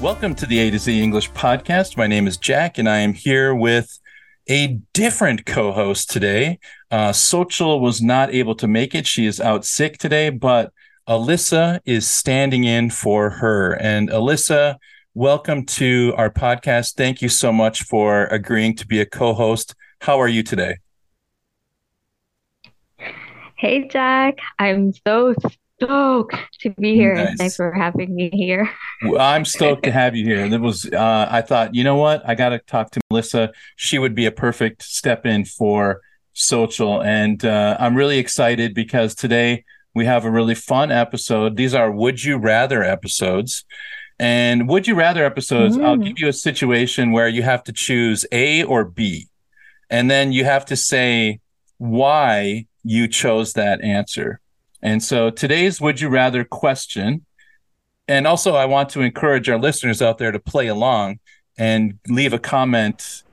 Welcome to the A to Z English podcast. My name is Jack, and I am here with a different co host today. Uh, was not able to make it. She is out sick today, but Alyssa is standing in for her. And Alyssa, welcome to our podcast. Thank you so much for agreeing to be a co host. How are you today? Hey, Jack. I'm so stoked to be here. Nice. Thanks for having me here. Well, I'm stoked to have you here. It was, uh, I thought, you know what? I got to talk to Melissa. She would be a perfect step in for Xochitl. And uh, I'm really excited because today we have a really fun episode. These are Would You Rather episodes. And Would You Rather episodes, I'll give you a situation where you have to choose A or B. And then you have to say why you chose that answer. And so today's Would You Rather question and also, I want to encourage our listeners out there to play along and leave a comment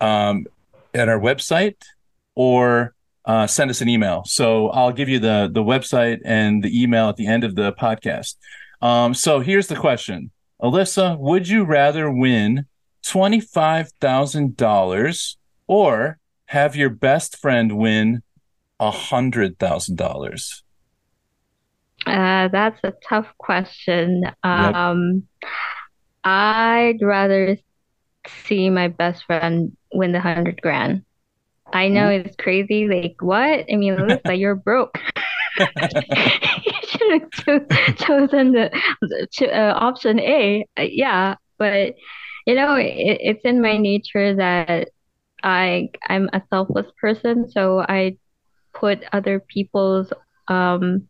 um, at our website or uh, send us an email. So I'll give you the the website and the email at the end of the podcast. Um, so here's the question, Alyssa: Would you rather win twenty five thousand dollars or have your best friend win a hundred thousand dollars? Uh, that's a tough question. Um, I'd rather see my best friend win the hundred grand. I know it's crazy. Like, what? I mean, Alyssa, you're broke. you should have cho- chosen the, the uh, option A. Uh, yeah, but you know, it, it's in my nature that I I'm a selfless person, so I put other people's um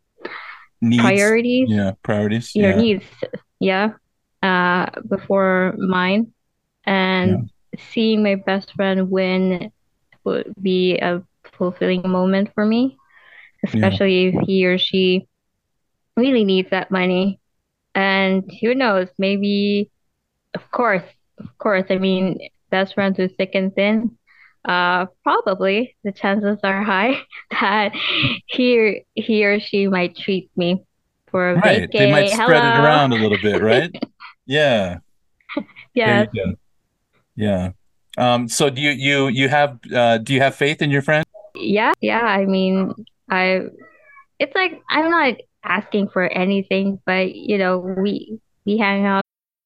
Needs, priorities, yeah, priorities, your yeah. needs, yeah, uh, before mine. And seeing my best friend win would be a fulfilling moment for me, especially if he or she really needs that money. And who knows, maybe, of course, of course, I mean, best friends with thick and thin. Uh, probably the chances are high that he or, he or she might treat me for a Right. They might spread it around a little bit, right? yeah. Yes. There you go. Yeah. Um, so do you you you have uh do you have faith in your friend? Yeah, yeah. I mean, I it's like I'm not asking for anything, but you know, we we hang out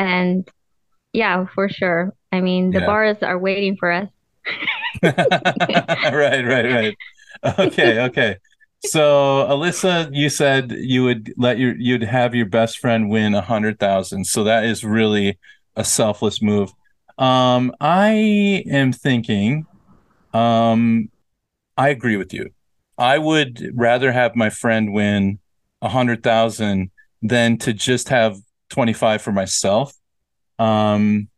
And yeah, for sure. I mean, the Yeah. bars are waiting for us. right, right, right. Okay, okay. So, Alyssa, you said you would let your you'd have your best friend win a hundred thousand. So that is really a selfless move. Um, I am thinking, um, I agree with you. I would rather have my friend win a hundred thousand than to just have 25 for myself. Um,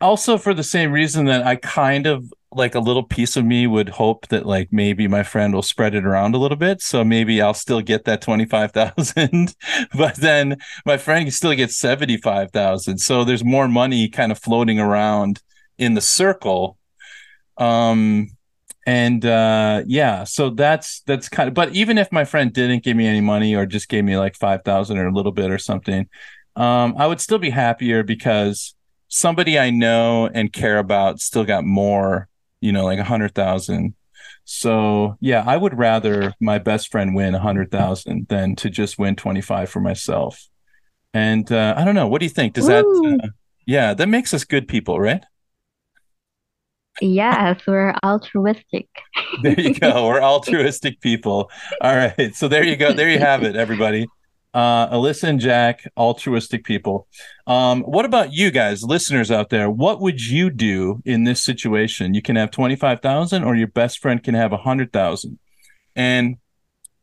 also for the same reason that I kind of like a little piece of me would hope that like maybe my friend will spread it around a little bit. So maybe I'll still get that 25,000, but then my friend still gets 75,000. So there's more money kind of floating around in the circle. Um, and uh yeah so that's that's kind of but even if my friend didn't give me any money or just gave me like 5000 or a little bit or something um i would still be happier because somebody i know and care about still got more you know like a hundred thousand. So yeah i would rather my best friend win a hundred thousand than to just win 25 for myself. And uh i don't know. What do you think? Does that uh, yeah that makes us good people right Yes, we're altruistic. There you go. We're altruistic people. All right. So there you go. There you have it, everybody. Uh, Alyssa and Jack, altruistic people. Um, what about you guys, listeners out there? What would you do in this situation? You can have 25,000 or your best friend can have 100,000. And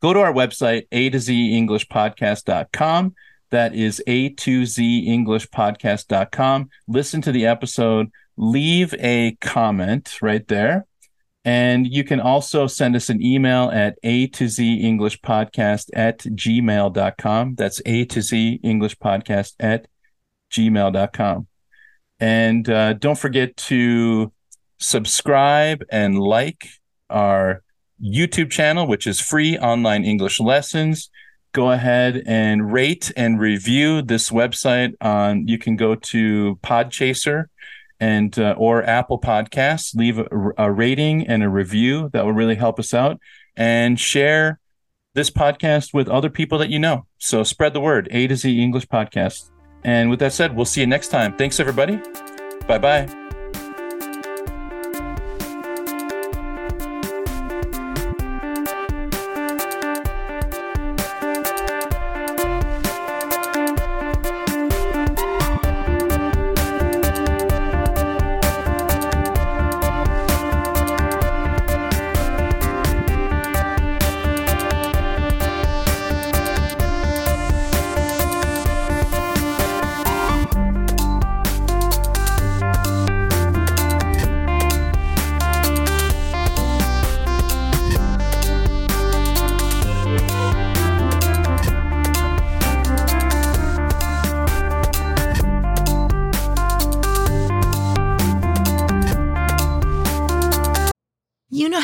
go to our website, A to Z English Podcast.com. That is A to Z English Podcast.com. Listen to the episode, leave a comment right there. And you can also send us an email at A to Z English Podcast at gmail.com. That's A to Z English Podcast at gmail.com. And uh, don't forget to subscribe and like our YouTube channel, which is free online English lessons. Go ahead and rate and review this website on you can go to Podchaser and uh, or Apple Podcasts, leave a, a rating and a review that will really help us out and share this podcast with other people that you know. So spread the word, A to Z English Podcast. And with that said, we'll see you next time. Thanks everybody. Bye-bye. You